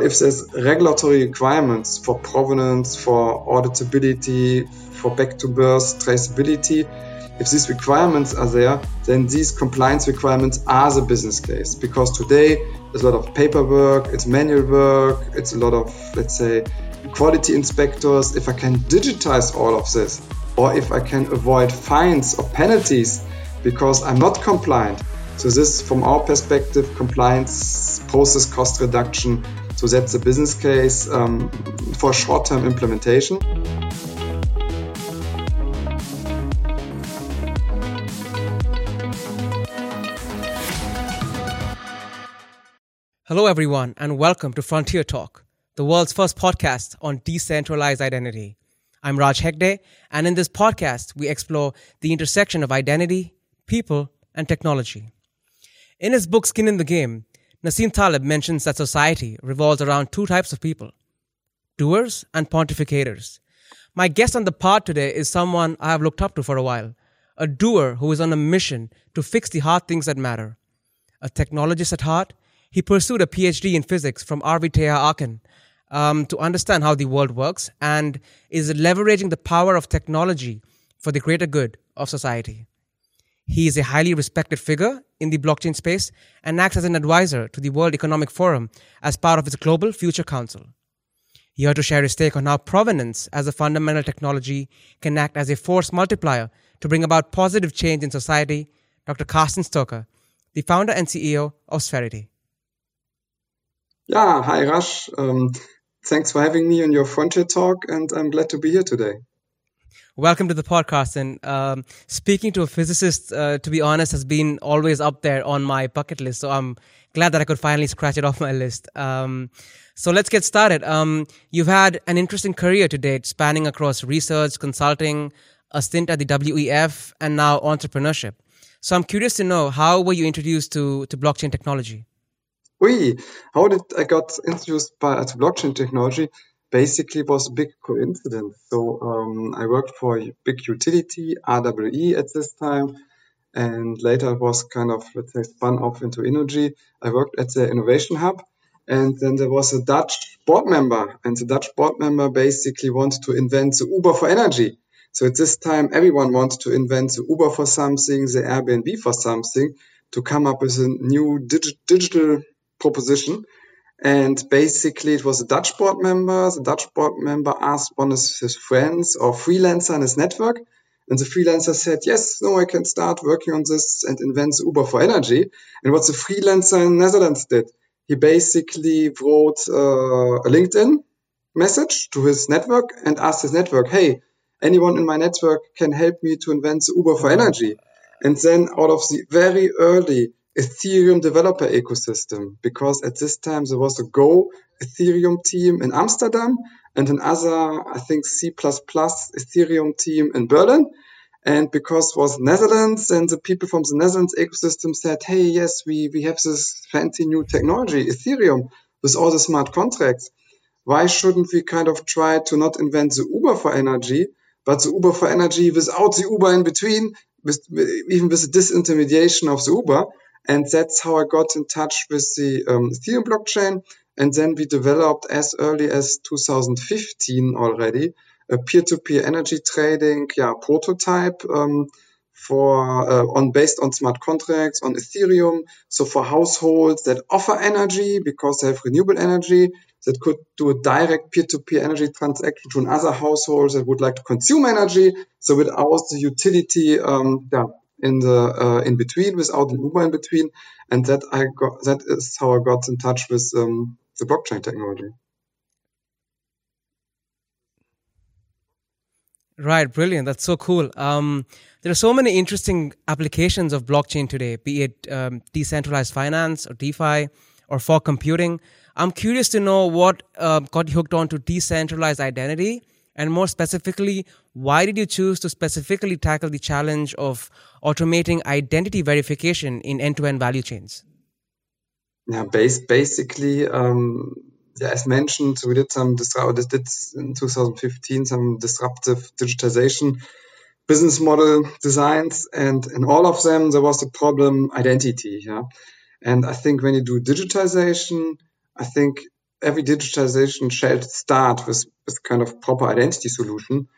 If there's regulatory requirements for provenance, for auditability, for back to birth traceability, if these requirements are there, then these compliance requirements are the business case. Because today there's a lot of paperwork, it's manual work, it's a lot of, let's say, quality inspectors. If I can digitize all of this, or if I can avoid fines or penalties because I'm not compliant. So this, from our perspective, compliance, process cost reduction. So that's the business case um, for short-term implementation. Hello, everyone, and welcome to Frontier Talk, the world's first podcast on decentralized identity. I'm Raj Hegde, and in this podcast, we explore the intersection of identity, people, and technology. In his book Skin in the Game, Nassim Taleb mentions that society revolves around two types of people doers and pontificators. My guest on the pod today is someone I have looked up to for a while a doer who is on a mission to fix the hard things that matter. A technologist at heart, he pursued a PhD in physics from RWTH Aachen um, to understand how the world works and is leveraging the power of technology for the greater good of society. He is a highly respected figure in the blockchain space and acts as an advisor to the World Economic Forum as part of its Global Future Council. Here to share his take on how provenance as a fundamental technology can act as a force multiplier to bring about positive change in society, Dr. Carsten Stocker, the founder and CEO of Spherity. Yeah, hi Raj. Um, thanks for having me on your Frontier Talk, and I'm glad to be here today. Welcome to the podcast. And um, speaking to a physicist, uh, to be honest, has been always up there on my bucket list. So I'm glad that I could finally scratch it off my list. Um, so let's get started. Um, you've had an interesting career to date, spanning across research, consulting, a stint at the WEF, and now entrepreneurship. So I'm curious to know how were you introduced to to blockchain technology? We, how did I got introduced by to blockchain technology? Basically, was a big coincidence. So um, I worked for a big utility, RWE at this time, and later was kind of let's say spun off into Innogy. I worked at the innovation hub, and then there was a Dutch board member, and the Dutch board member basically wanted to invent the Uber for energy. So at this time, everyone wanted to invent the Uber for something, the Airbnb for something, to come up with a new digi- digital proposition. And basically, it was a Dutch board member. The Dutch board member asked one of his friends or freelancer in his network. And the freelancer said, Yes, no, I can start working on this and invent Uber for energy. And what the freelancer in Netherlands did, he basically wrote uh, a LinkedIn message to his network and asked his network, Hey, anyone in my network can help me to invent Uber for energy. And then out of the very early Ethereum developer ecosystem because at this time there was a Go Ethereum team in Amsterdam and another, I think, C++ Ethereum team in Berlin. And because it was Netherlands and the people from the Netherlands ecosystem said, hey, yes, we, we have this fancy new technology, Ethereum, with all the smart contracts. Why shouldn't we kind of try to not invent the Uber for energy, but the Uber for energy without the Uber in between, with, even with the disintermediation of the Uber? And that's how I got in touch with the um, Ethereum blockchain. And then we developed as early as 2015 already a peer-to-peer energy trading yeah, prototype um, for uh, on based on smart contracts on Ethereum. So for households that offer energy because they have renewable energy that could do a direct peer-to-peer energy transaction to another household that would like to consume energy. So without the utility um, yeah, in the uh, in between without an Uber in between, and that I got that is how I got in touch with um, the blockchain technology. Right, brilliant. That's so cool. Um, there are so many interesting applications of blockchain today, be it um, decentralized finance or DeFi or for computing. I'm curious to know what uh, got you hooked on to decentralized identity and more specifically, why did you choose to specifically tackle the challenge of automating identity verification in end to end value chains? Yeah, base, basically, um, yeah, as mentioned, we did some disrupt, did in 2015 some disruptive digitization business model designs, and in all of them there was the problem identity. Yeah, and I think when you do digitization, I think every digitization shall start with, with kind of proper identity solution.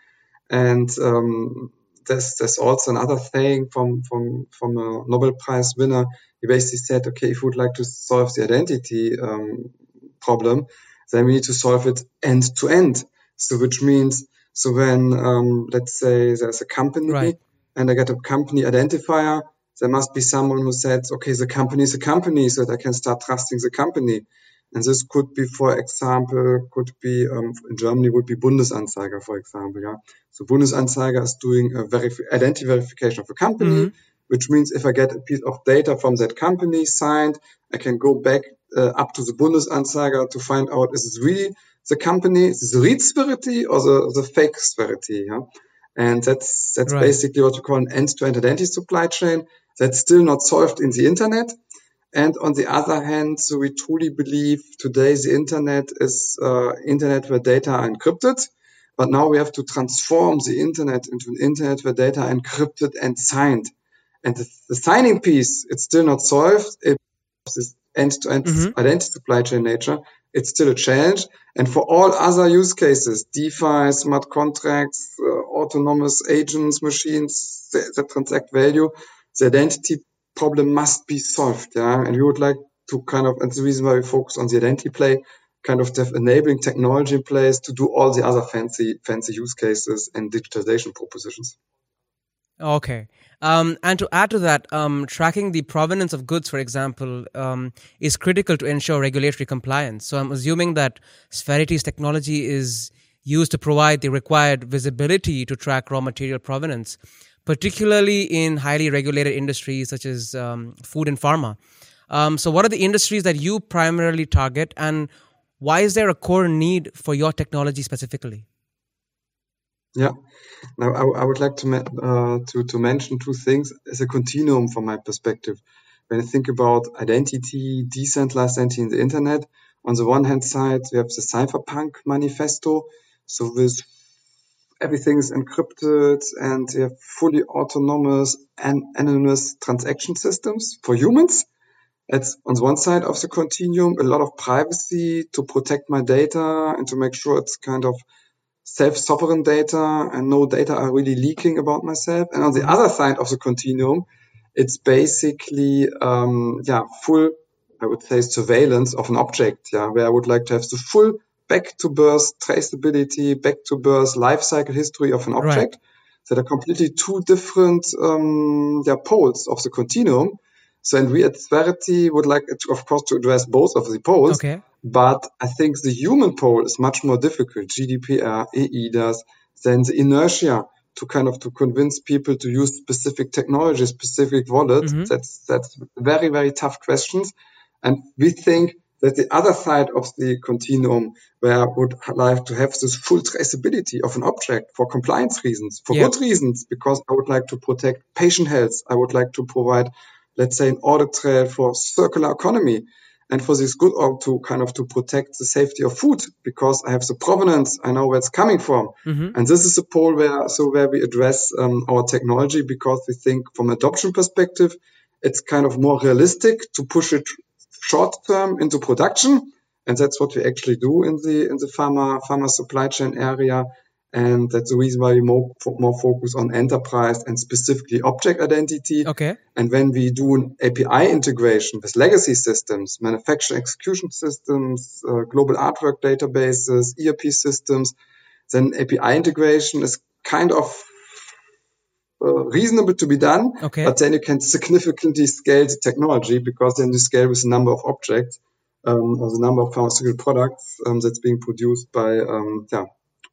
And um, there's, there's also another thing from, from, from a Nobel Prize winner. He basically said, okay, if we would like to solve the identity um, problem, then we need to solve it end to end. So which means, so when, um, let's say there's a company right. and I get a company identifier, there must be someone who says, okay, the company is a company so that I can start trusting the company. And this could be, for example, could be um, in Germany would be Bundesanzeiger, for example. Yeah. So Bundesanzeiger is doing a verif- identity verification of a company, mm-hmm. which means if I get a piece of data from that company signed, I can go back uh, up to the Bundesanzeiger to find out is it really the company, is the real Spherity or the, the fake Spherity? Yeah. And that's that's right. basically what we call an end-to-end identity supply chain. That's still not solved in the internet. And on the other hand, so we truly believe today the internet is uh, internet where data are encrypted. But now we have to transform the internet into an internet where data are encrypted and signed. And the, the signing piece, it's still not solved. It's end-to-end mm-hmm. identity supply chain nature. It's still a challenge. And for all other use cases, DeFi, smart contracts, uh, autonomous agents, machines that, that transact value, the identity problem must be solved. Yeah. And we would like to kind of, and the reason why we focus on the identity play, kind of have enabling technology in place to do all the other fancy, fancy use cases and digitization propositions. Okay. Um, and to add to that, um, tracking the provenance of goods, for example, um, is critical to ensure regulatory compliance. So I'm assuming that Spherity's technology is used to provide the required visibility to track raw material provenance particularly in highly regulated industries such as um, food and pharma. Um, so, what are the industries that you primarily target, and why is there a core need for your technology specifically? Yeah, now I, I would like to, uh, to to mention two things as a continuum from my perspective. When I think about identity, decentralized identity in the internet, on the one hand side, we have the Cypherpunk manifesto, so with everything is encrypted and you have fully autonomous and anonymous transaction systems for humans. It's on the one side of the continuum, a lot of privacy to protect my data and to make sure it's kind of self-sovereign data and no data are really leaking about myself. And on the other side of the continuum, it's basically, um, yeah, full, I would say surveillance of an object. Yeah, where I would like to have the full back to birth traceability, back to birth life cycle history of an object right. that are completely two different um, yeah, poles of the continuum. So, and we at Spherity would like, to, of course, to address both of the poles. Okay. But I think the human pole is much more difficult. GDPR, eIDAS, than the inertia to kind of to convince people to use specific technology, specific wallets. Mm-hmm. That's that's very very tough questions, and we think that the other side of the continuum where I would like to have this full traceability of an object for compliance reasons, for yeah. good reasons, because I would like to protect patient health. I would like to provide, let's say, an audit trail for circular economy and for this good or to kind of to protect the safety of food because I have the provenance, I know where it's coming from. Mm-hmm. And this is a pole where, so where we address um, our technology because we think from adoption perspective, it's kind of more realistic to push it short term into production. And that's what we actually do in the, in the pharma, pharma supply chain area. And that's the reason why we more, more focus on enterprise and specifically object identity. Okay. And when we do an API integration with legacy systems, manufacturing execution systems, uh, global artwork databases, ERP systems, then API integration is kind of uh, reasonable to be done. Okay. But then you can significantly scale the technology because then you scale with the number of objects um, or the number of pharmaceutical products um, that's being produced by um, yeah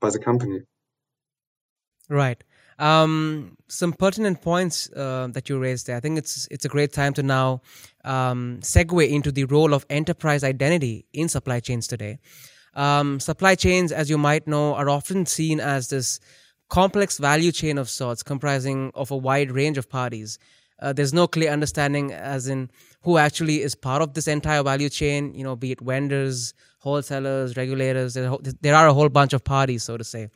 by the company. Right. Um, some pertinent points uh, that you raised there. I think it's it's a great time to now um, segue into the role of enterprise identity in supply chains today. Um, supply chains, as you might know, are often seen as this complex value chain of sorts comprising of a wide range of parties. Uh, there's no clear understanding as in who actually is part of this entire value chain, you know, be it vendors, wholesalers, regulators. There are a whole bunch of parties, so to say.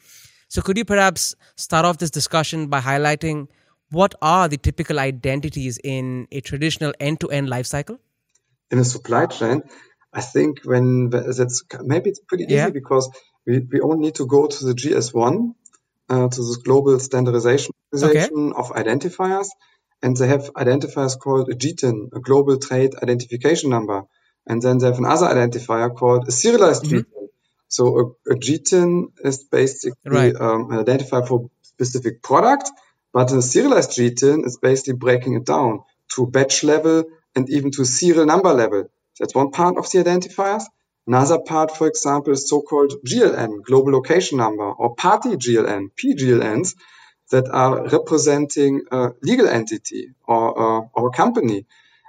So, could you perhaps start off this discussion by highlighting what are the typical identities in a traditional end to end life cycle? In a supply chain, I think when that's maybe it's pretty easy Yeah. because we, we only need to go to the GS1, uh, to this global standardization organization of identifiers, and they have identifiers called a GTIN, a global trade identification number, and then they have another identifier called a serialized Mhm. GTIN. So a, a GTIN is basically Right. um, an identifier for specific product, but a serialized GTIN is basically breaking it down to batch level and even to serial number level. That's one part of the identifiers. Another part, for example, is so-called GLN, global location number, or party GLN, PGLNs, that are representing a legal entity or, uh, or a company.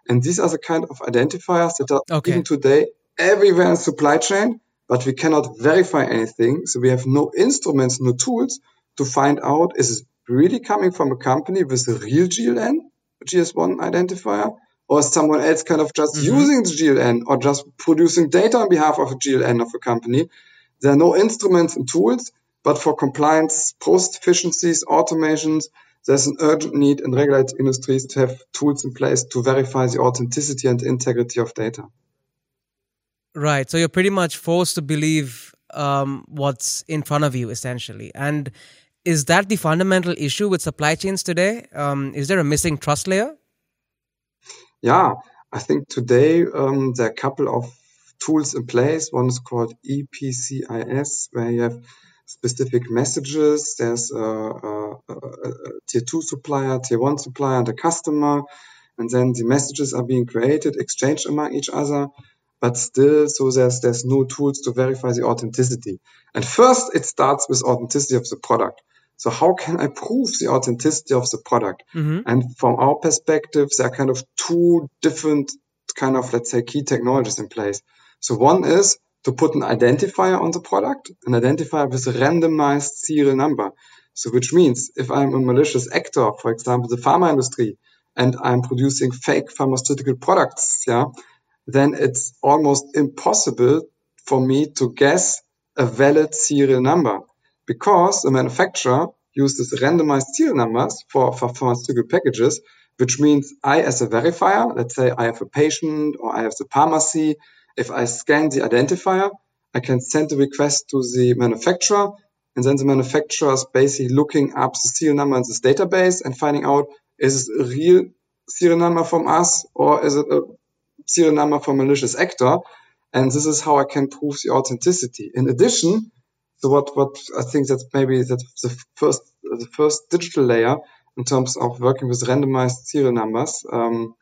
And these are the kind of identifiers that are Okay. even today everywhere in supply chain, but we cannot verify anything. So we have no instruments, no tools to find out is it really coming from a company with a real GLN, GS1 identifier, or someone else kind of just Mhm. using the GLN or just producing data on behalf of a GLN of a company? There are no instruments and tools, but for compliance, post efficiencies, automations, there's an urgent need in regulated industries to have tools in place to verify the authenticity and integrity of data. Right. So you're pretty much forced to believe um, what's in front of you, essentially. And is that the fundamental issue with supply chains today? Um, is there a missing trust layer? Yeah, I think today um, there are a couple of tools in place. One is called EPCIS, where you have specific messages. There's a, a, a, a tier two supplier, tier one supplier, and a customer. And then the messages are being created, exchanged among each other. But still, so there's, there's no tools to verify the authenticity. And first, it starts with authenticity of the product. So how can I prove the authenticity of the product? Mhm. And from our perspective, there are kind of two different kind of, let's say, key technologies in place. So one is to put an identifier on the product, an identifier with a randomized serial number. So which means if I'm a malicious actor, for example, the pharma industry, and I'm producing fake pharmaceutical products, yeah, then it's almost impossible for me to guess a valid serial number because the manufacturer uses randomized serial numbers for, for pharmaceutical packages, which means I, as a verifier, let's say I have a patient or I have the pharmacy, if I scan the identifier, I can send a request to the manufacturer, and then the manufacturer is basically looking up the serial number in this database and finding out is it a real serial number from us or is it a serial number from a malicious actor? And this is how I can prove the authenticity. In addition, so what, what I think that's maybe that's the first, the first digital layer in terms of working with randomized serial numbers. Um,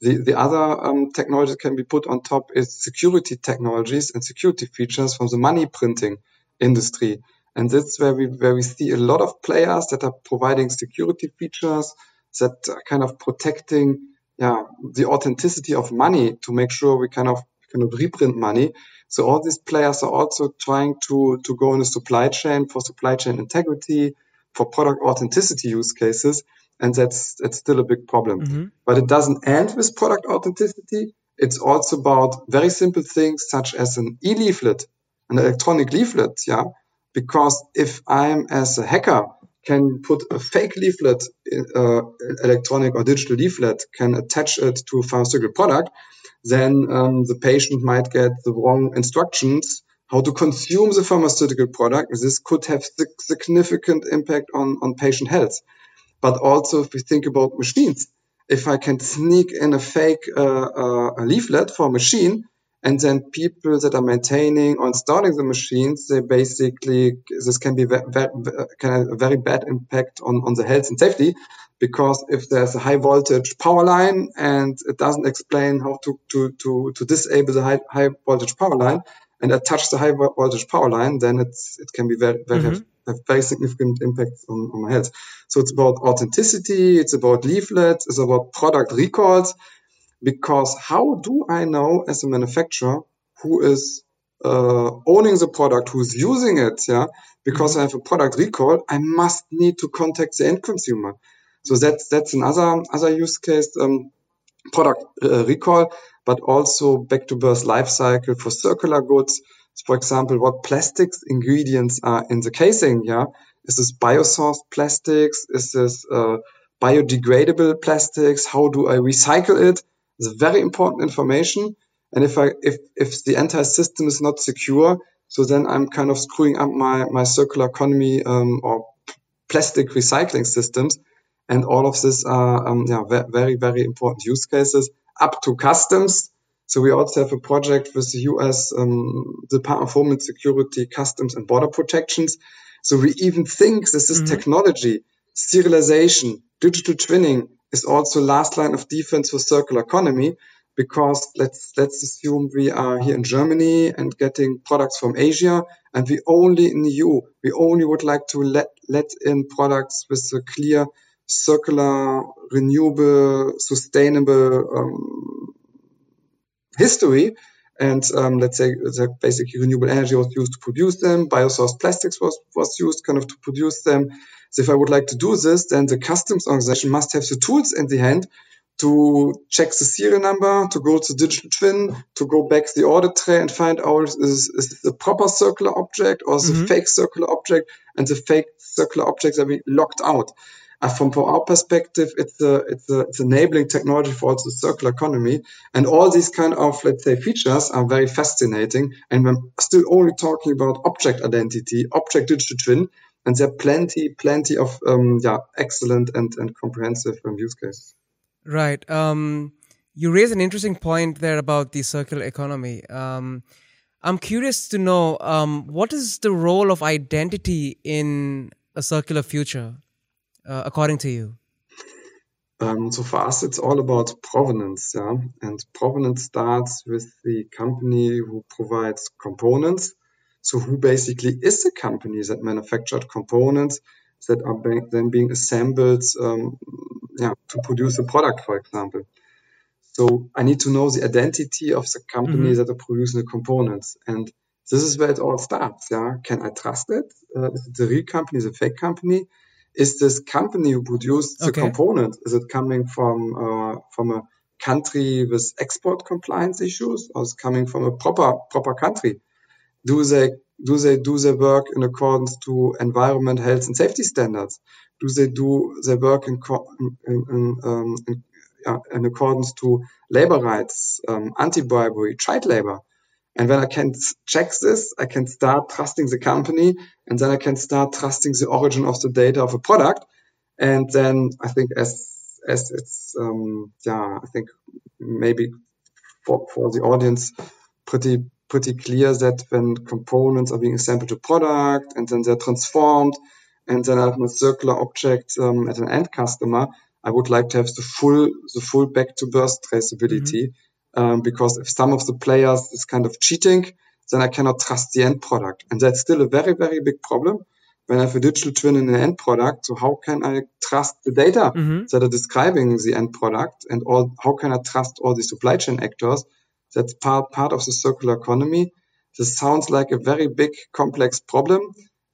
the, the other um, technology that can be put on top is security technologies and security features from the money printing industry. And that's where we, where we see a lot of players that are providing security features that are kind of protecting, yeah, the authenticity of money to make sure we kind of, kind of reprint money. So all these players are also trying to, to go in the supply chain for supply chain integrity, for product authenticity use cases. And that's, that's still a big problem. Mhm. But it doesn't end with product authenticity. It's also about very simple things such as an e-leaflet, an electronic leaflet. Yeah. Because if I'm as a hacker can put a fake leaflet, uh, electronic or digital leaflet, can attach it to a pharmaceutical product, then um, the patient might get the wrong instructions how to consume the pharmaceutical product. This could have sig- significant impact on, on patient health. But also, if we think about machines, if I can sneak in a fake uh, uh, leaflet for a machine, and then people that are maintaining or installing the machines, they basically this can be ve- ve- ve- can have a very bad impact on, on the health and safety because if there's a high voltage power line and it doesn't explain how to to to, to disable the high, high voltage power line and I touch the high voltage power line, then it's it can be very, very have, have very significant impacts on, on my health. So it's about authenticity, it's about leaflets, it's about product recalls because how do I know as a manufacturer who is uh, owning the product, who's using it? Yeah, because I have a product recall, I must need to contact the end consumer. So that's that's another other use case, um, product uh, recall, but also back to birth life cycle for circular goods. For example, what plastics ingredients are in the casing? Yeah, is this biosourced plastics? Is this uh, biodegradable plastics? How do I recycle it? It's very important information. And if I, if, if the entire system is not secure, so then I'm kind of screwing up my, my circular economy, um, or plastic recycling systems. And all of this are, um, yeah, very, very important use cases up to customs. So we also have a project with the US um, Department of Homeland Security, Customs and Border Protections. So we even think this is mm-hmm. technology, serialization, digital twinning is also last line of defense for circular economy because let's let's assume we are here in Germany and getting products from Asia and we only in the EU we only would like to let let in products with a clear circular renewable sustainable um, history and um, let's say the basically renewable energy was used to produce them biosourced plastics was was used kind of to produce them so if I would like to do this then the customs organization must have the tools in the hand to check the serial number, to go to digital twin, to go back the audit tray and find out is, is the proper circular object or is mm-hmm. the fake circular object and the fake circular objects are be locked out. Uh, from, from our perspective, it's a, it's a, it's enabling technology for also the circular economy. And all these kind of, let's say, features are very fascinating. And we're still only talking about object identity, object digital twin. And there are plenty, plenty of, um, yeah, excellent and, and comprehensive um, use cases. Right. Um, you raise an interesting point there about the circular economy. Um, I'm curious to know um, what is the role of identity in a circular future, uh, according to you? Um, so for us, it's all about provenance, yeah. And provenance starts with the company who provides components. So who basically is the company that manufactured components that are then being assembled um, yeah, to produce a product, for example. So I need to know the identity of the company mm-hmm. that are producing the components. And this is where it all starts. Yeah. Can I trust it? Uh, is it the real company, the fake company? Is this company who produced the okay. component, is it coming from, uh, from a country with export compliance issues or is it coming from a proper, proper country? Do they do they do their work in accordance to environment, health, and safety standards? Do they do their work in, in, in, um, in, uh, in accordance to labor rights, um, anti-bribery, child labor? And when I can check this, I can start trusting the company, and then I can start trusting the origin of the data of a product. And then I think as as it's um, yeah, I think maybe for for the audience pretty pretty clear that when components are being assembled to product and then they're transformed and then I have a circular object um, at an end customer, I would like to have the full the full back to birth traceability mm-hmm. Um, because if some of the players is kind of cheating, then I cannot trust the end product, and that's still a very very big problem. When I have a digital twin in an end product, so how can I trust the data mm-hmm. that are describing the end product, and all how can I trust all the supply chain actors that's part, part of the circular economy. This sounds like a very big, complex problem.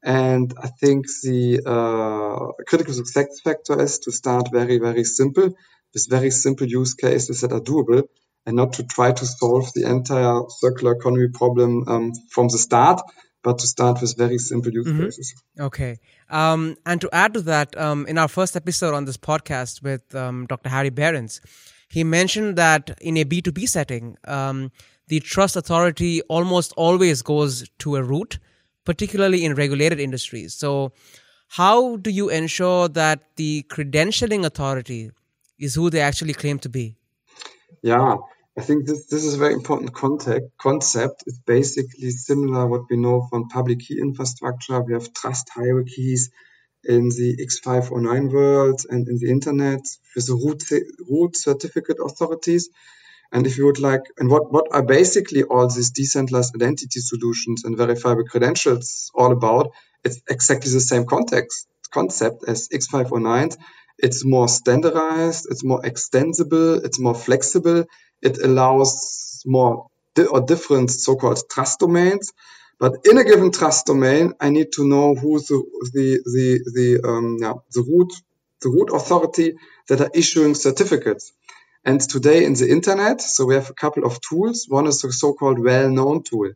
And I think the uh, critical success factor is to start very, very simple with very simple use cases that are doable and not to try to solve the entire circular economy problem um, from the start, but to start with very simple use mm-hmm. cases. Okay. Um, and to add to that, um, in our first episode on this podcast with um, Dr. Harry Behrens, he mentioned that in a B2B setting, um, the trust authority almost always goes to a root, particularly in regulated industries. So, how do you ensure that the credentialing authority is who they actually claim to be? Yeah, I think this, this is a very important context, concept. It's basically similar what we know from public key infrastructure. We have trust hierarchies in the X509 world and in the internet with the root, root certificate authorities. And if you would like, and what, what are basically all these decentralized identity solutions and verifiable credentials all about? It's exactly the same context, concept as X509. It's more standardized, it's more extensible, it's more flexible. It allows more di- or different so-called trust domains but in a given trust domain, I need to know who the the the the um, yeah, the root the root authority that are issuing certificates. And today in the internet, so we have a couple of tools. One is the so-called well-known tool,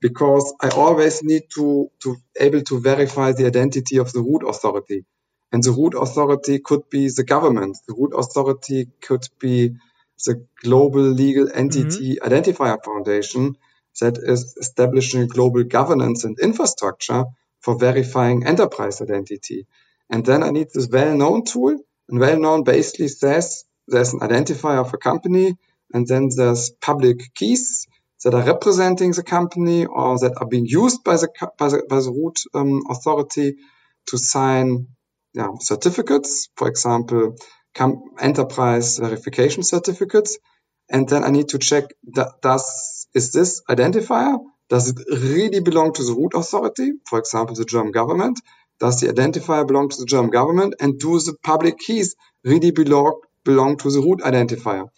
because I always need to to able to verify the identity of the root authority. And the root authority could be the government. The root authority could be the global legal entity mm-hmm. identifier foundation that is establishing global governance and infrastructure for verifying enterprise identity. And then I need this well-known tool. And well-known basically says there's an identifier of a company, and then there's public keys that are representing the company or that are being used by the by the, by the root um, authority to sign yeah, certificates, for example, enterprise verification certificates. And then I need to check that does is this identifier does it really belong to the root authority, for example, the German government? Does the identifier belong to the German government? And do the public keys really belong, belong to the root identifier?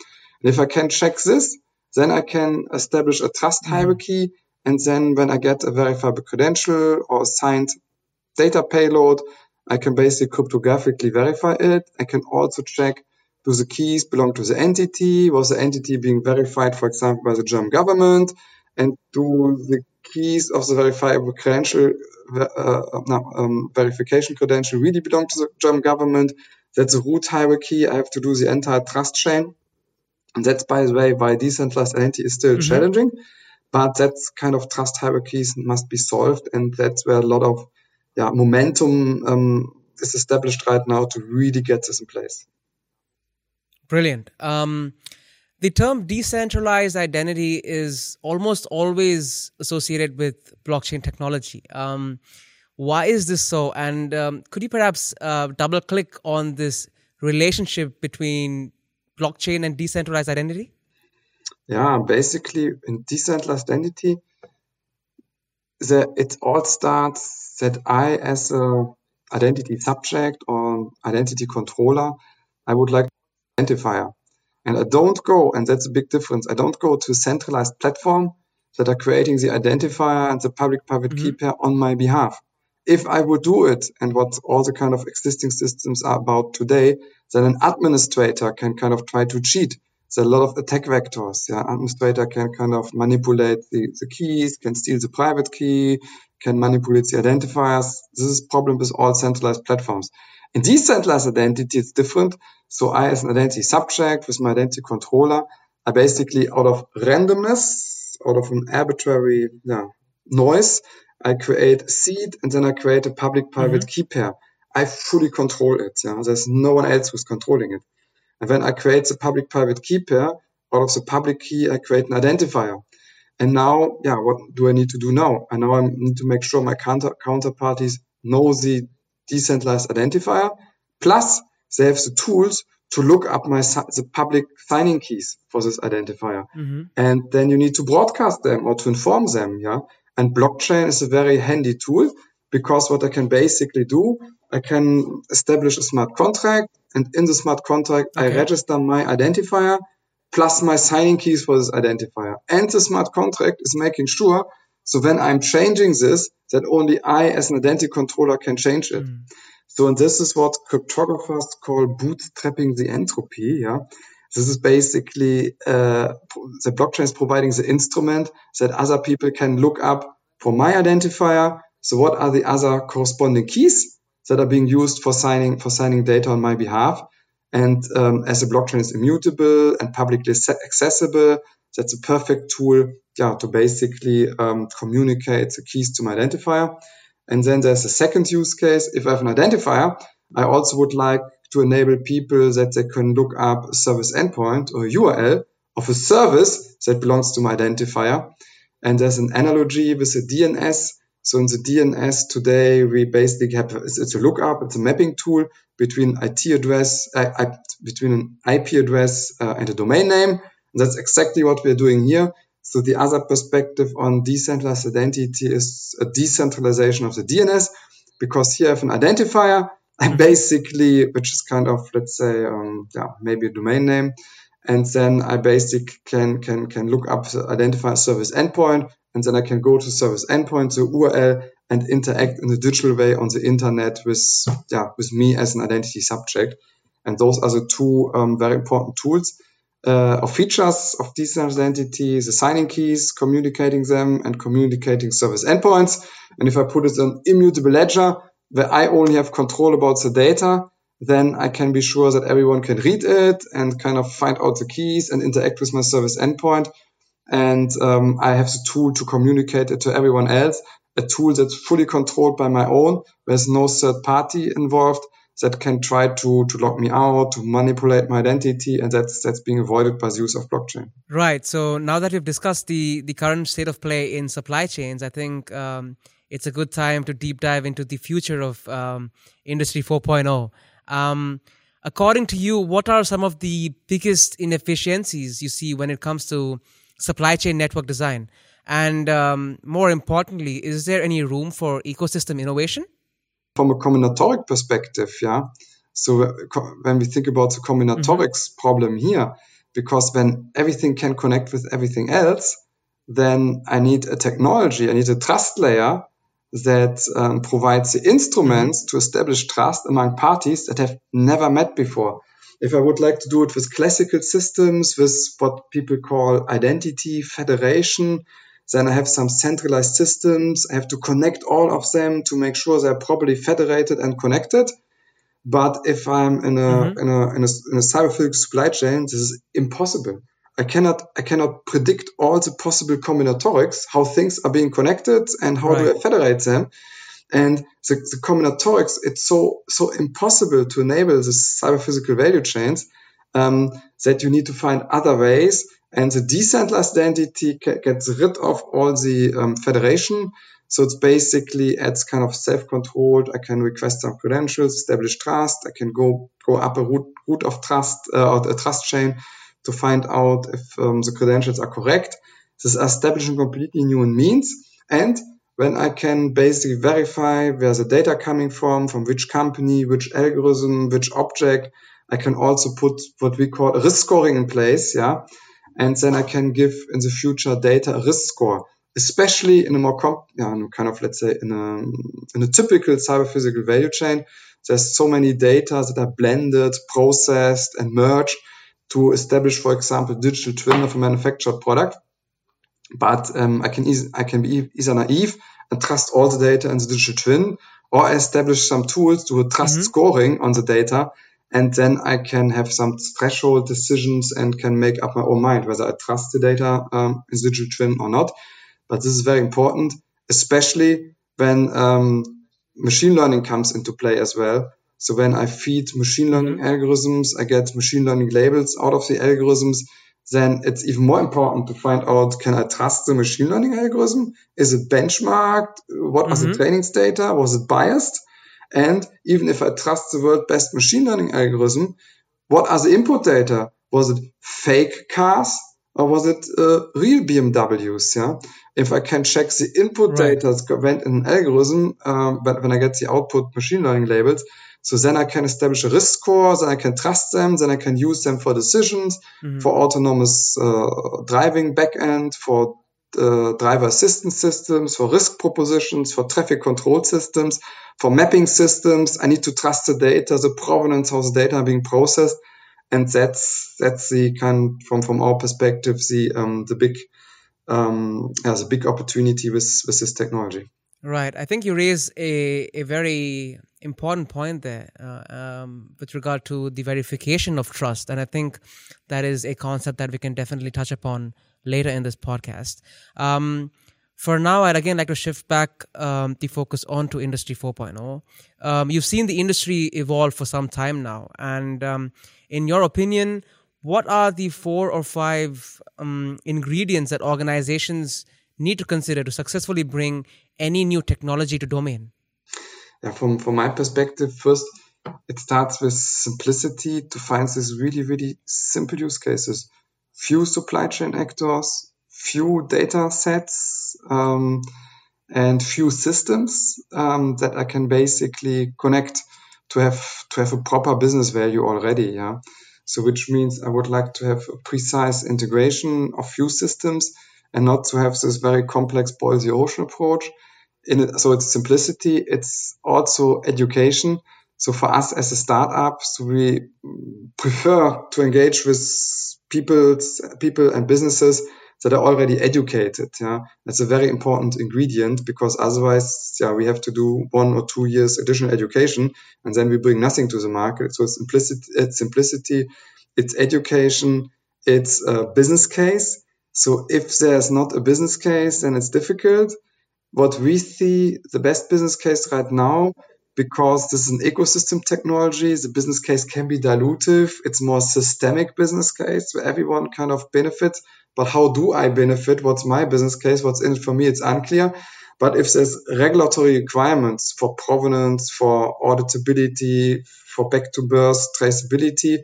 And if I can check this, then I can establish a trust mm-hmm. hierarchy. And then when I get a verifiable credential or a signed data payload, I can basically cryptographically verify it. I can also check do the keys belong to the entity? Was the entity being verified, for example, by the German government? And do the keys of the verifiable credential, uh, no, um, verification credential really belong to the German government? That's a root hierarchy. I have to do the entire trust chain. And that's, by the way, why decentralized identity is still mm-hmm. challenging. But that kind of trust hierarchies must be solved. And that's where a lot of yeah, momentum um, is established right now to really get this in place. Brilliant. Um, the term decentralized identity is almost always associated with blockchain technology. Um, why is this so? And um, could you perhaps uh, double click on this relationship between blockchain and decentralized identity? Yeah, basically, in decentralized identity, the, it all starts that I, as a identity subject or identity controller, I would like identifier. And I don't go, and that's a big difference. I don't go to centralized platform that are creating the identifier and the public-private mm-hmm. key pair on my behalf. If I would do it, and what all the kind of existing systems are about today, then an administrator can kind of try to cheat. There's a lot of attack vectors. Yeah, administrator can kind of manipulate the, the keys, can steal the private key, can manipulate the identifiers. This is problem with all centralized platforms. In decentralized identity, it's different. So I, as an identity subject with my identity controller, I basically out of randomness, out of an arbitrary yeah, noise, I create a seed and then I create a public-private mm-hmm. key pair. I fully control it. Yeah? There's no one else who's controlling it. And when I create the public-private key pair, out of the public key, I create an identifier. And now, yeah, what do I need to do now? I now I need to make sure my counter counterparties know the decentralized identifier. Plus, they have the tools to look up my the public signing keys for this identifier, mm-hmm. and then you need to broadcast them or to inform them. Yeah, and blockchain is a very handy tool because what I can basically do, I can establish a smart contract, and in the smart contract, okay. I register my identifier plus my signing keys for this identifier, and the smart contract is making sure so when I'm changing this, that only I as an identity controller can change it. Mm. So, and this is what cryptographers call bootstrapping the entropy. Yeah. This is basically, uh, the blockchain is providing the instrument that other people can look up for my identifier. So what are the other corresponding keys that are being used for signing, for signing data on my behalf? And um, as the blockchain is immutable and publicly accessible, that's a perfect tool yeah, to basically um, communicate the keys to my identifier. And then there's a second use case. If I have an identifier, I also would like to enable people that they can look up a service endpoint or URL of a service that belongs to my identifier. And there's an analogy with the DNS. So in the DNS today, we basically have it's a lookup, it's a mapping tool between IT address, uh, between an IP address uh, and a domain name. And that's exactly what we're doing here. So the other perspective on decentralized identity is a decentralization of the DNS, because here I have an identifier, I mm-hmm. basically, which is kind of, let's say, um, yeah, maybe a domain name. And then I basically can, can, can look up the identifier service endpoint, and then I can go to service endpoint, the URL, and interact in a digital way on the internet with, yeah, with me as an identity subject. And those are the two um, very important tools uh, of features of decentralized identity, the signing keys, communicating them, and communicating service endpoints. And if I put it in immutable ledger, where I only have control about the data, then I can be sure that everyone can read it and kind of find out the keys and interact with my service endpoint. And um, I have the tool to communicate it to everyone else, a tool that's fully controlled by my own. There's no third party involved that can try to, to lock me out, to manipulate my identity, and that's that's being avoided by the use of blockchain. Right. So now that we've discussed the the current state of play in supply chains, I think um, it's a good time to deep dive into the future of um, Industry 4.0. Um, according to you, what are some of the biggest inefficiencies you see when it comes to supply chain network design? And um, more importantly, is there any room for ecosystem innovation? From a combinatoric perspective, yeah. So when we think about the combinatorics mm-hmm. problem here, because when everything can connect with everything else, then I need a technology, I need a trust layer that um, provides the instruments to establish trust among parties that have never met before. If I would like to do it with classical systems, with what people call identity federation, then I have some centralized systems. I have to connect all of them to make sure they're properly federated and connected. But if I'm in a, mm-hmm. in a, in a, in a cyber physical supply chain, this is impossible. I cannot I cannot predict all the possible combinatorics, how things are being connected and how right. do I federate them. And the, the combinatorics, it's so so impossible to enable the cyber physical value chains um, that you need to find other ways. And the decentralized identity gets rid of all the um, federation. So it's basically it's kind of self-controlled. I can request some credentials, establish trust. I can go go up a root root of trust uh, or a trust chain to find out if um, the credentials are correct. This is establishing completely new means. And when I can basically verify where the data coming from, from which company, which algorithm, which object, I can also put what we call risk scoring in place. Yeah. And then I can give in the future data a risk score, especially in a more comp, yeah, kind of, let's say in a, in a typical cyber physical value chain. There's so many data that are blended, processed and merged to establish, for example, digital twin of a manufactured product. But um, I can easy, I can be either naive and trust all the data in the digital twin, or I establish some tools to trust mm-hmm. scoring on the data, and then I can have some threshold decisions and can make up my own mind whether I trust the data um, in the digital twin or not. But this is very important, especially when um, machine learning comes into play as well, so when I feed machine learning mm-hmm. algorithms, I get machine learning labels out of the algorithms, then it's even more important to find out, can I trust the machine learning algorithm? Is it benchmarked? What was mm-hmm. the training data? Was it biased? And even if I trust the world best machine learning algorithm, what are the input data? Was it fake cars or was it uh, real BMWs? Yeah. If I can check the input right. data that went in an algorithm, um, but when I get the output machine learning labels, so then I can establish a risk score, then I can trust them, then I can use them for decisions, mm-hmm. for autonomous uh, driving backend, for uh, driver assistance systems, for risk propositions, for traffic control systems, for mapping systems. I need to trust the data, the provenance of the data being processed. And that's, that's the kind from, from our perspective, the, um, the big, um, the big opportunity with, with this technology. Right. I think you raise a, a very important point there uh, um, with regard to the verification of trust. And I think that is a concept that we can definitely touch upon later in this podcast. Um, for now, I'd again like to shift back um, the focus onto Industry 4.0. Um, you've seen the industry evolve for some time now. And um, in your opinion, what are the four or five um, ingredients that organizations need to consider to successfully bring any new technology to domain? Yeah, from, from my perspective, first, it starts with simplicity to find these really, really simple use cases. Few supply chain actors, few data sets, um, and few systems um, that I can basically connect to have to have a proper business value already. Yeah. So which means I would like to have a precise integration of few systems and not to have this very complex boil the ocean approach. In, so it's simplicity. It's also education. So for us as a startup, so we prefer to engage with people, people and businesses that are already educated. Yeah, that's a very important ingredient because otherwise, yeah, we have to do one or two years additional education, and then we bring nothing to the market. So it's implicit, it's simplicity, it's education, it's a business case. So if there's not a business case, then it's difficult. What we see the best business case right now because this is an ecosystem technology. The business case can be dilutive. It's more systemic business case where everyone kind of benefits. But how do I benefit? What's my business case? What's in it for me? It's unclear. But if there's regulatory requirements for provenance, for auditability, for back to birth traceability,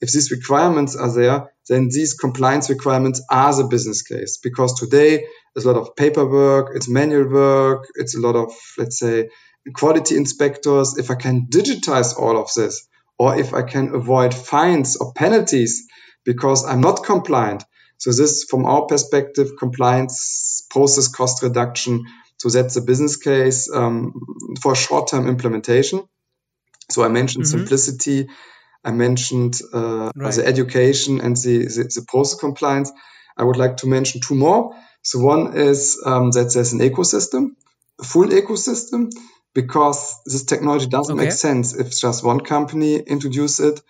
if these requirements are there, then these compliance requirements are the business case. Because today there's a lot of paperwork, it's manual work, it's a lot of, let's say, quality inspectors, if I can digitize all of this, or if I can avoid fines or penalties because I'm not compliant. So this, from our perspective, compliance, process cost reduction. So that's a business case um, for short-term implementation. So I mentioned mm-hmm. simplicity. I mentioned uh, right. the education and the, the, the, process compliance. I would like to mention two more. So one is um, that there's an ecosystem, a full ecosystem because this technology doesn't okay. make sense if just one company introduce it.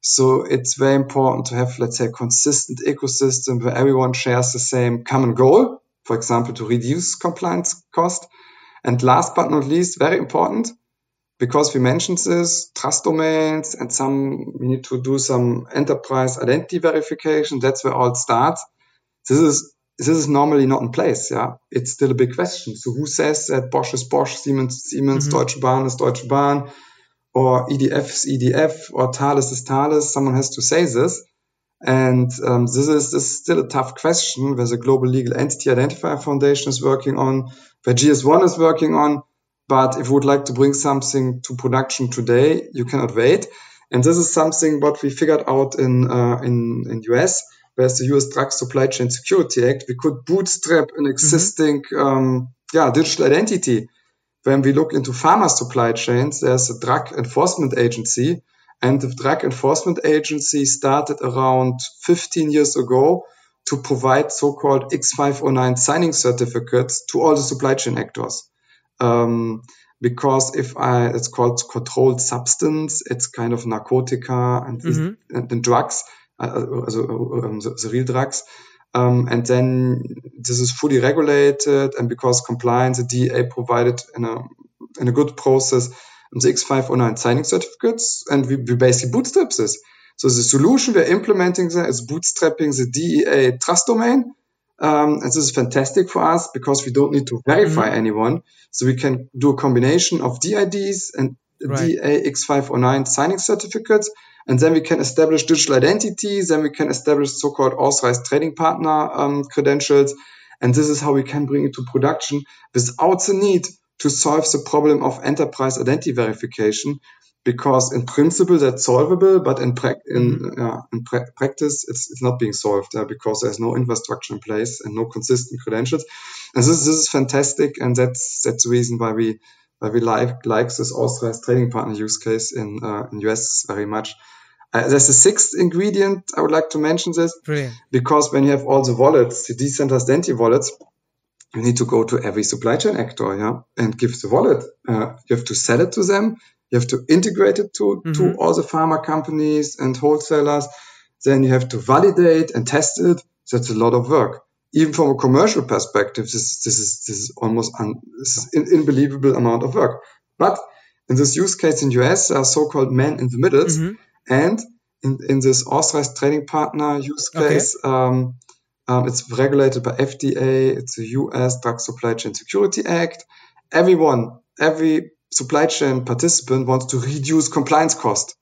So it's very important to have, let's say, a consistent ecosystem where everyone shares the same common goal, for example, to reduce compliance cost. And last but not least, very important, because we mentioned this, trust domains and some, we need to do some enterprise identity verification. That's where all starts. This is this is normally not in place. Yeah, it's still a big question. So who says that Bosch is Bosch, Siemens is Siemens, mm-hmm. Deutsche Bahn is Deutsche Bahn, or EDF is EDF, or Thales is Thales? Someone has to say this. And um, this, is, this is still a tough question where the Global Legal Entity Identifier Foundation is working on, where GS1 is working on. But if you would like to bring something to production today, you cannot wait. And this is something what we figured out in uh, in in US whereas the US Drug Supply Chain Security Act, we could bootstrap an existing mm-hmm. um, yeah, digital identity. When we look into pharma supply chains, there's a drug enforcement agency, and the drug enforcement agency started around 15 years ago to provide so-called X509 signing certificates to all the supply chain actors. Um, because if I, it's called controlled substance, it's kind of narcotica and, mm-hmm. and, and drugs also um, the, the real drugs. Um, and then this is fully regulated, and because compliance, the DEA provided in a in a good process the X509 signing certificates, and we, we basically bootstrap this. So the solution we're implementing there is bootstrapping the DEA trust domain. Um, and this is fantastic for us because we don't need to verify mm-hmm. anyone. So we can do a combination of DIDs and right. DEA X509 signing certificates and then we can establish digital identity. Then we can establish so-called authorized trading partner um, credentials. And this is how we can bring it to production without the need to solve the problem of enterprise identity verification. Because in principle that's solvable, but in, pra- in, uh, in pra- practice it's, it's not being solved uh, because there's no infrastructure in place and no consistent credentials. And this, this is fantastic, and that's that's the reason why we we like like this authorized trading partner use case in uh, in US very much. Uh, there's a sixth ingredient I would like to mention this Brilliant. because when you have all the wallets, the decentralized identity wallets, you need to go to every supply chain actor, yeah, and give the wallet. Uh, you have to sell it to them. You have to integrate it to, mm-hmm. to all the pharma companies and wholesalers. Then you have to validate and test it. That's a lot of work. Even from a commercial perspective, this, this is this is almost un, this is an unbelievable amount of work. But in this use case in US, there are so-called men in the middles. Mm-hmm and in, in this authorized trading partner use case, okay. um, um, it's regulated by FDA. It's the US Drug Supply Chain Security Act. Everyone, every supply chain participant wants to reduce compliance cost.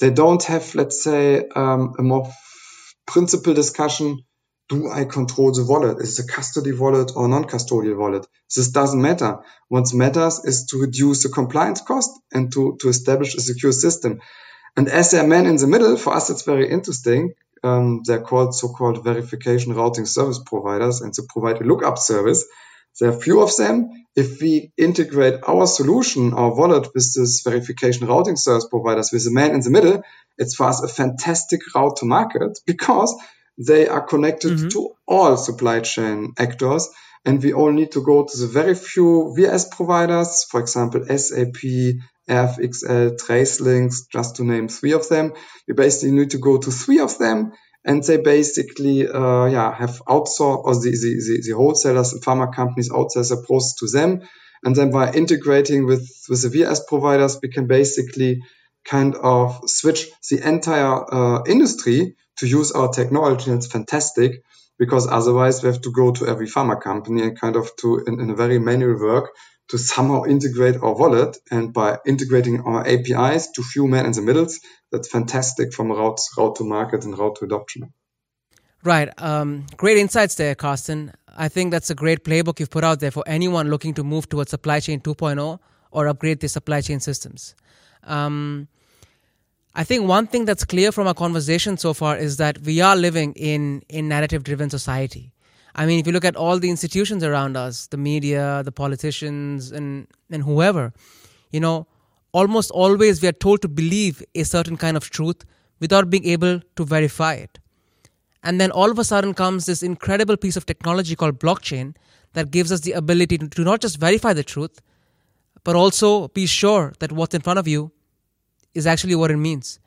They don't have, let's say, um, a more principal discussion. Do I control the wallet? Is it a custody wallet or non-custodial wallet? This doesn't matter. What matters is to reduce the compliance cost and to, to establish a secure system. And as they're men in the middle, for us, it's very interesting. Um, they're called so-called verification routing service providers and to provide a lookup service. There are few of them. If we integrate our solution, our wallet with this verification routing service providers with the man in the middle, it's for us a fantastic route to market because they are connected mm-hmm. to all supply chain actors. And we all need to go to the very few VRS providers, for example, SAP, rfxcel, TraceLinks, just to name three of them. We basically need to go to three of them and they basically, uh, yeah, have outsourced or the, the, the, the wholesalers and pharma companies outsource the process to them. And then by integrating with, with the VRS providers, we can basically kind of switch the entire uh, industry to use our technology. And it's fantastic because otherwise we have to go to every pharma company and kind of to in, in a very manual work to somehow integrate our wallet. And by integrating our APIs to few men in the middles, that's fantastic from route, route to market and route to adoption. Right. Um, great insights there, Carsten. I think that's a great playbook you've put out there for anyone looking to move towards supply chain 2.0 or upgrade their supply chain systems. Um, I think one thing that's clear from our conversation so far is that we are living in a narrative driven society. I mean, if you look at all the institutions around us, the media, the politicians, and, and whoever, you know, almost always we are told to believe a certain kind of truth without being able to verify it. And then all of a sudden comes this incredible piece of technology called blockchain that gives us the ability to not just verify the truth, but also be sure that what's in front of you is actually what it means.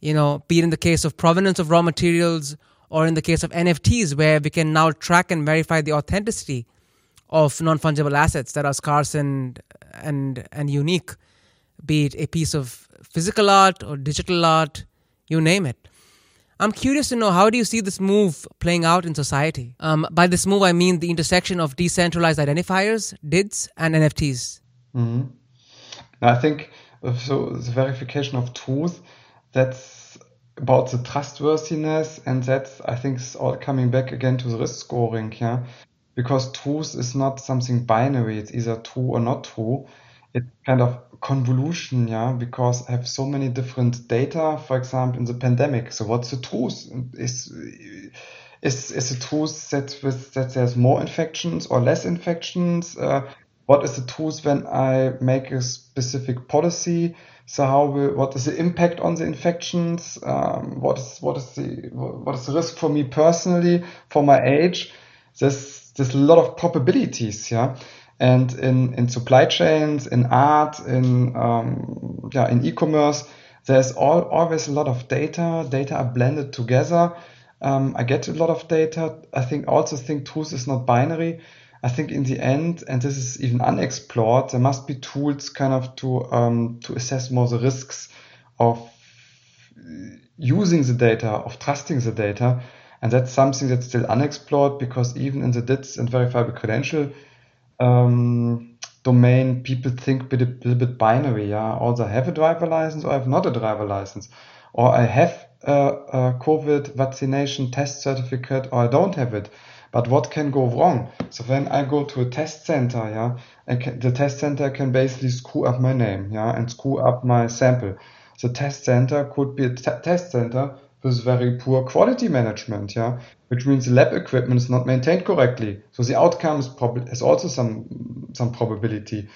You know, be it in the case of provenance of raw materials or in the case of NFTs, where we can now track and verify the authenticity of non fungible assets that are scarce and, and, and unique, be it a piece of physical art or digital art, you name it. I'm curious to know how do you see this move playing out in society? Um, by this move, I mean the intersection of decentralized identifiers, DIDs, and NFTs. Mm-hmm. I think so the verification of truth that's about the trustworthiness and that's i think it's all coming back again to the risk scoring yeah? Because truth is not something binary it's either true or not true. It's kind of convolution yeah? Because i have so many different data for example in the pandemic. So what's the truth? Is is is the truth that with that there's more infections or less infections? Uh, what is the truth when I make a specific policy? So how will, what is the impact on the infections? Um, what is what is the what is the risk for me personally for my age? There's there's a lot of probabilities, yeah. And in in supply chains, in art, in um, yeah, in e-commerce, there's all, always a lot of data. Data are blended together. Um, I get a lot of data. I think also think truth is not binary. I think in the end, and this is even unexplored, there must be tools kind of to um, to assess more the risks of using the data, of trusting the data, and that's something that's still unexplored because even in the DIDs and verifiable credential um, domain, people think a little bit binary. Yeah, either I have a driver license or I have not a driver license, or I have a, a COVID vaccination test certificate or I don't have it. But what can go wrong? So when I go to a test center, yeah, can, the test center can basically screw up my name, yeah, and screw up my sample. The test center could be a test center with very poor quality management, yeah, which means the lab equipment is not maintained correctly. So the outcome is, prob- is also some some probability.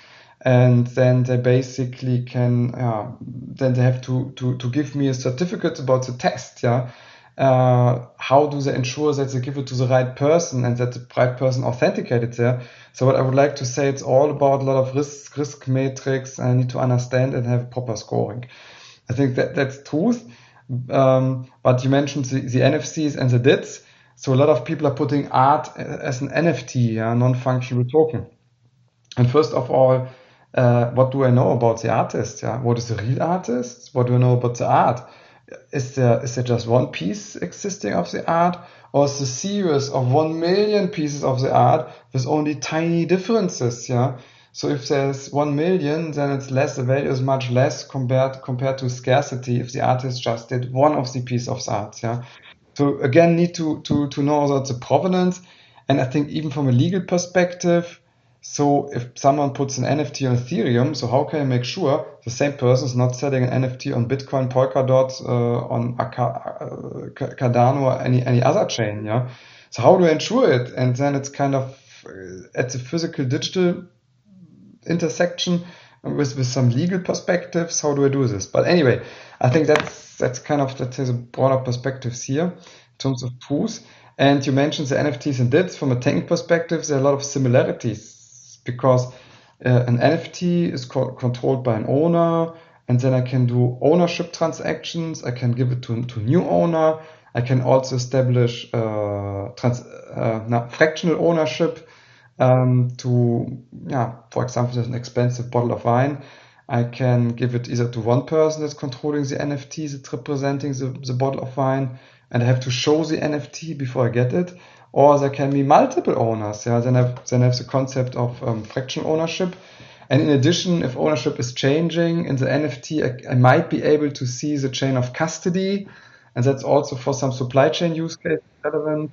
And then they basically can, yeah, then they have to, to, to give me a certificate about the test, yeah, uh, how do they ensure that they give it to the right person and that the right person authenticated there? So what I would like to say, it's all about a lot of risk, risk matrix. I need to understand and have proper scoring. I think that that's truth. Um, but you mentioned the, the NFCs and the DIDs. So a lot of people are putting art as an NFT, non-functional token. And first of all, uh, what do I know about the artist? Yeah, what is the real artist? What do I know about the art? Is there is there just one piece existing of the art or is the series of one million pieces of the art with only tiny differences yeah? So if there's one million then it's less the value is much less compared compared to scarcity if the artist just did one of the piece of the art yeah? So again need to to to know about the provenance. And i think even from a legal perspective so if someone puts an NFT on Ethereum, so how can I make sure the same person is not selling an NFT on Bitcoin, Polkadot, uh, on uh, Cardano, or any any other chain? Yeah. So how do I ensure it? And then it's kind of uh, at the physical digital intersection with with some legal perspectives. How do I do this? But anyway, I think that's that's kind of let's say the broader perspectives here. In terms of tools. And you mentioned the NFTs and DIDs from a technical perspective. There are a lot of similarities because uh, an NFT is co controlled by an owner, and then I can do ownership transactions. I can give it to to new owner. I can also establish uh, trans, uh, fractional ownership um, to, yeah, for example, there's an expensive bottle of wine. I can give it either to one person that's controlling the NFT that's representing the, the bottle of wine, and I have to show the NFT before I get it. Or there can be multiple owners. Yeah, then I have, then have the concept of um, fractional ownership. And in addition, if ownership is changing in the NFT, I, I, might be able to see the chain of custody. And that's also for some supply chain use case relevant.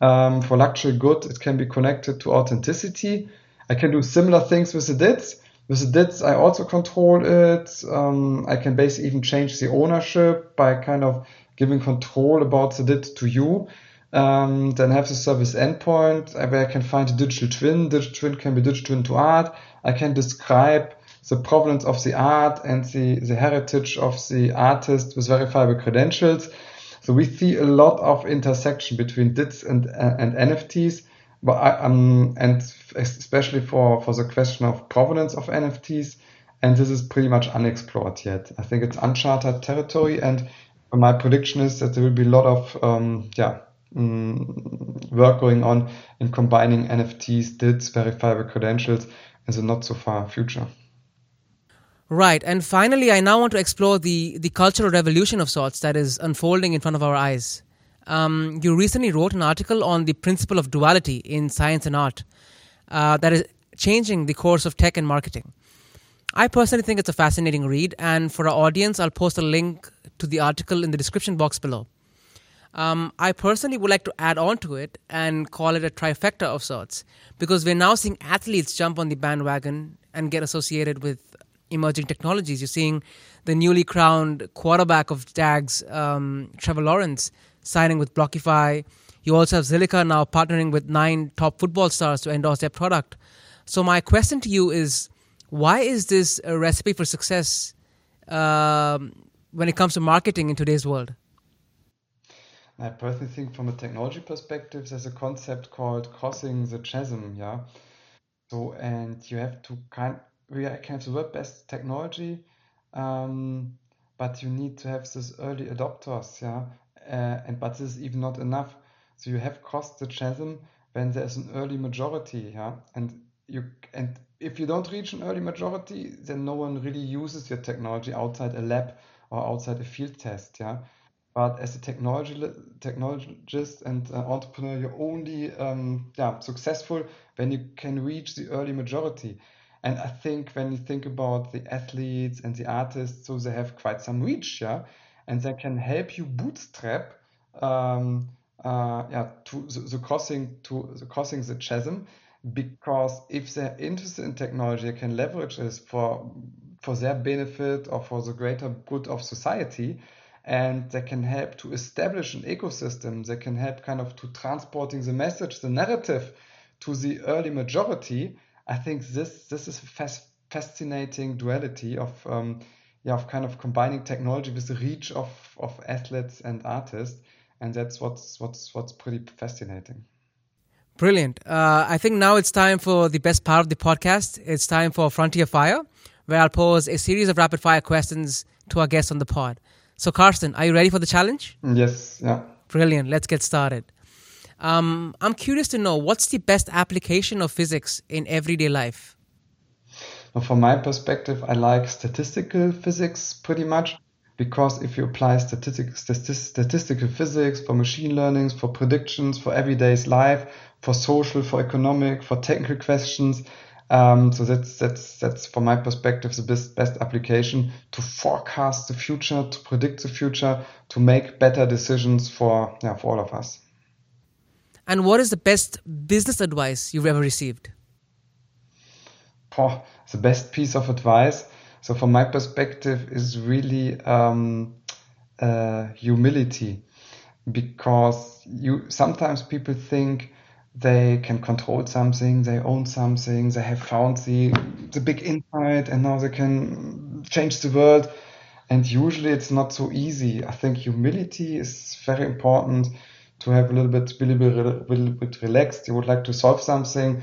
Um, for luxury good, it can be connected to authenticity. I can do similar things with the DIDs. With the DIDs, I also control it. Um, I can basically even change the ownership by kind of giving control about the DID to you. Um, then I have the service endpoint where I can find a digital twin. Digital twin can be digital twin to art. I can describe the provenance of the art and the, the heritage of the artist with verifiable credentials. So we see a lot of intersection between DIDs and, and NFTs, but I, um, and especially for, for the question of provenance of NFTs. And this is pretty much unexplored yet. I think it's uncharted territory. And my prediction is that there will be a lot of, um, yeah, um, work going on in combining NFTs, DIDs, verifiable credentials in the not so far future. Right. And finally, I now want to explore the, the cultural revolution of sorts that is unfolding in front of our eyes. Um, you recently wrote an article on the principle of duality in science and art uh, that is changing the course of tech and marketing. I personally think it's a fascinating read, and for our audience, I'll post a link to the article in the description box below. Um, I personally would like to add on to it and call it a trifecta of sorts because we're now seeing athletes jump on the bandwagon and get associated with emerging technologies. You're seeing the newly crowned quarterback of Jags, um, Trevor Lawrence, signing with Blockfolio. You also have Zilliqa now partnering with nine top football stars to endorse their product. So my question to you is, why is this a recipe for success um, when it comes to marketing in today's world? I personally think, from a technology perspective, there's a concept called crossing the chasm. Yeah. So, and you have to kind we can have the world best technology, um, but you need to have this early adopters, yeah. Uh, and but this is even not enough. So you have crossed the chasm when there's an early majority, yeah. And you and if you don't reach an early majority, then no one really uses your technology outside a lab or outside a field test, yeah. But as a technology technologist and uh, entrepreneur, you're only um, yeah successful when you can reach the early majority. And I think when you think about the athletes and the artists, so they have quite some reach, yeah, and they can help you bootstrap, um, uh, yeah, to the, the crossing to the crossing the chasm, because if they're interested in technology, they can leverage this for for their benefit or for the greater good of society and they can help to establish an ecosystem they can help kind of to transporting the message the narrative to the early majority I think this this is a fas- fascinating duality of um, yeah of kind of combining technology with the reach of of athletes and artists, and that's what's what's what's pretty fascinating. Brilliant. Uh, I think now it's time for the best part of the podcast. It's time for Frontier Fire, where I'll pose a series of rapid fire questions to our guests on the pod. So, Carsten, are you ready for the challenge? Yes. Yeah. Brilliant. Let's get started. Um, I'm curious to know what's the best application of physics in everyday life? from my perspective, I like statistical physics pretty much because if you apply statistic, statistical physics for machine learning, for predictions, for everyday's life, for social, for economic, for technical questions, um, so that's that's that's from my perspective the best best application to forecast the future, to predict the future, to make better decisions for yeah for all of us. And what is the best business advice you've ever received? Oh, the best piece of advice. So, from my perspective, is really um, uh, humility, because you sometimes people think they can control something, they own something, they have found the the big insight, and now they can change the world. And usually, it's not so easy. I think humility is very important to have a little bit, a little little bit relaxed. You would like to solve something,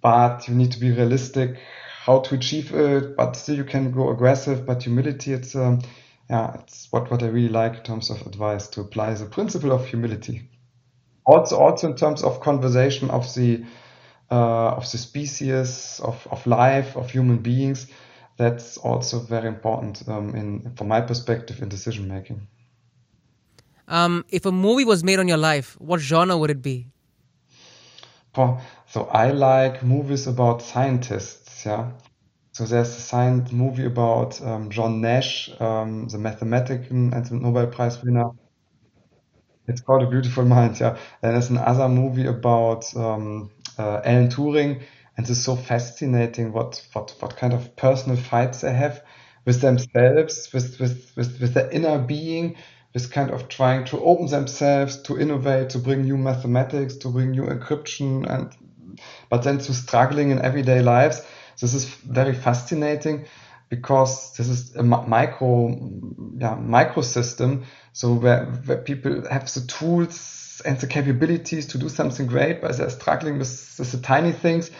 but you need to be realistic how to achieve it. But still, you can go aggressive. But humility, it's um, yeah, it's what what I really like in terms of advice to apply the principle of humility. Also, also in terms of conversation of the uh, of the species of of life of human beings that's also very important um, in from my perspective in decision making. Um, if a movie was made on your life, what genre would it be? So I like movies about scientists. Yeah. So there's a science movie about um, John Nash, um, the mathematician and the Nobel Prize winner. It's called A Beautiful Mind. Yeah. And there's another movie about um, uh, Alan Turing and it's so fascinating what, what, what kind of personal fights they have with themselves, with, with, with, with their inner being, with kind of trying to open themselves, to innovate, to bring new mathematics, to bring new encryption, and but then to struggling in everyday lives. This is very fascinating because this is a micro, yeah, micro system. So where, where people have the tools and the capabilities to do something great, but they're struggling with, with the tiny things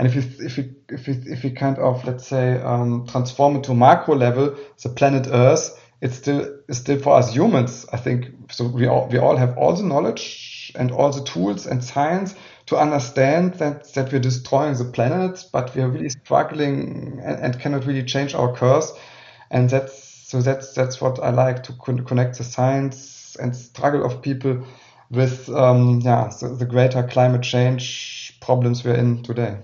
and if you if you if you if you kind of let's say um, transform it to macro level, the planet Earth, it's still it's still for us humans. I think so. We all we all have all the knowledge and all the tools and science to understand that that we're destroying the planet, but we are really struggling and, and cannot really change our course. And that's so that's that's what I like to con- connect the science and struggle of people with um, yeah the, the greater climate change problems we're in today.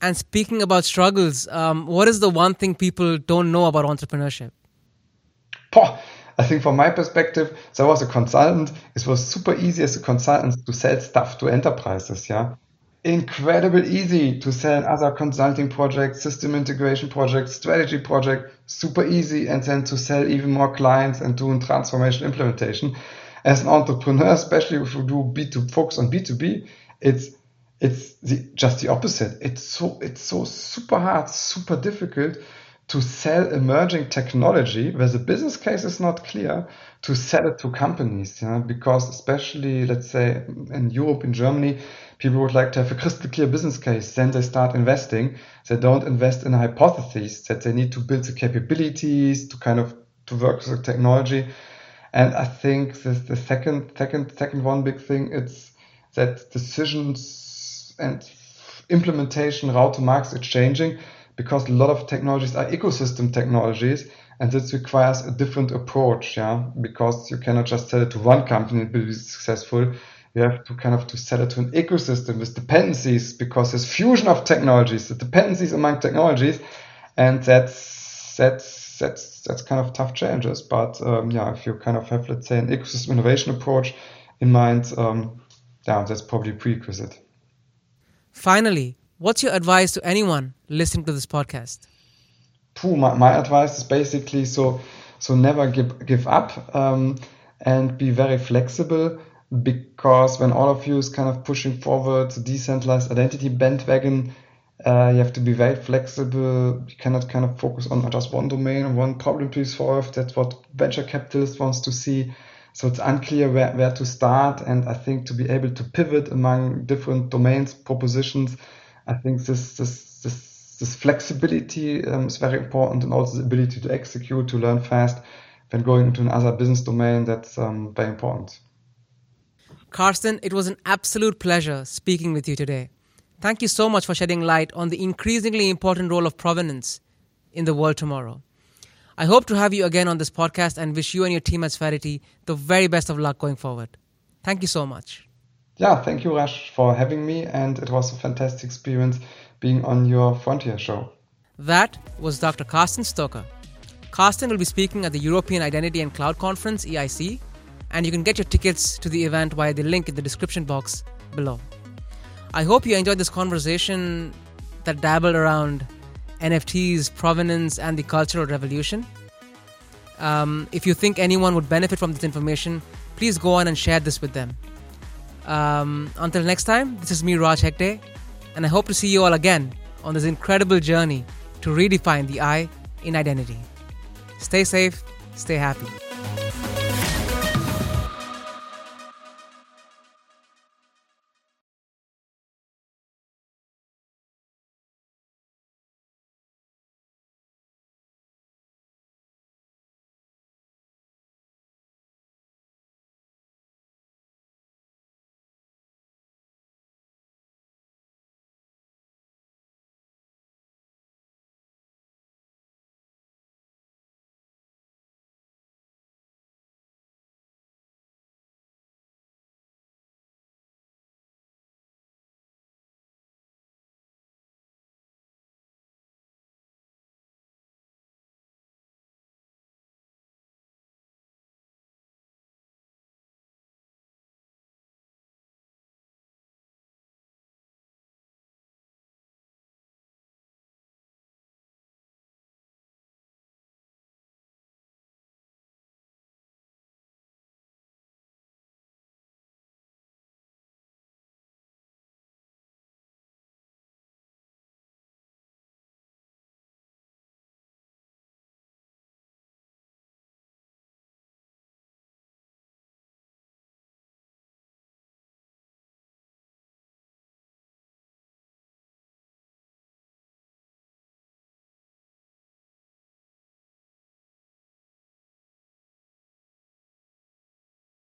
And speaking about struggles, um, what is the one thing people don't know about entrepreneurship? I think from my perspective, so I was a consultant. It was super easy as a consultant to sell stuff to enterprises. Yeah, incredible easy to sell other consulting projects, system integration projects, strategy project. Super easy, and then to sell even more clients and doing transformation implementation. As an entrepreneur, especially if you do B2 focus on B2B, it's it's the, just the opposite. It's so it's so super hard, super difficult to sell emerging technology where the business case is not clear to sell it to companies. Know, because especially let's say in Europe, in Germany, people would like to have a crystal clear business case. Then they start investing. They don't invest in a hypothesis that they need to build the capabilities to kind of to work with the technology. And I think the, the second second second one big thing it's that decisions and implementation route to markets is changing because a lot of technologies are ecosystem technologies and this requires a different approach yeah? Because you cannot just sell it to one company and be successful. You have to kind of to sell it to an ecosystem with dependencies because there's fusion of technologies the dependencies among technologies and that's that's that's that's kind of tough challenges. But um, yeah if you kind of have let's say an ecosystem innovation approach in mind um, yeah that's probably prerequisite. Finally, what's your advice to anyone listening to this podcast? my, my advice is basically so so never give give up um, and be very flexible because when all of you is kind of pushing forward the decentralized identity bandwagon, uh, you have to be very flexible. You cannot kind of focus on just one domain or one problem to solve. That's what venture capitalists wants to see. So it's unclear where, where to start. And I think to be able to pivot among different domains, propositions, I think this, this, this, this flexibility um, is very important and also the ability to execute, to learn fast when going into another business domain. That's um, very important. Carsten, it was an absolute pleasure speaking with you today. Thank you so much for shedding light on the increasingly important role of provenance in the world tomorrow. I hope to have you again on this podcast and wish you and your team at Spherity the very best of luck going forward. Thank you so much. Yeah, thank you, Raj, for having me. And it was a fantastic experience being on your Frontier show. That was Dr. Carsten Stöcker. Carsten will be speaking at the European Identity and Cloud Conference, EIC, and you can get your tickets to the event via the link in the description box below. I hope you enjoyed this conversation that dabbled around NFTs, provenance, and the cultural revolution. Um, if you think anyone would benefit from this information, please go on and share this with them. Um, until next time, this is me, Raj Hegde, and I hope to see you all again on this incredible journey to redefine the I in identity. Stay safe, stay happy.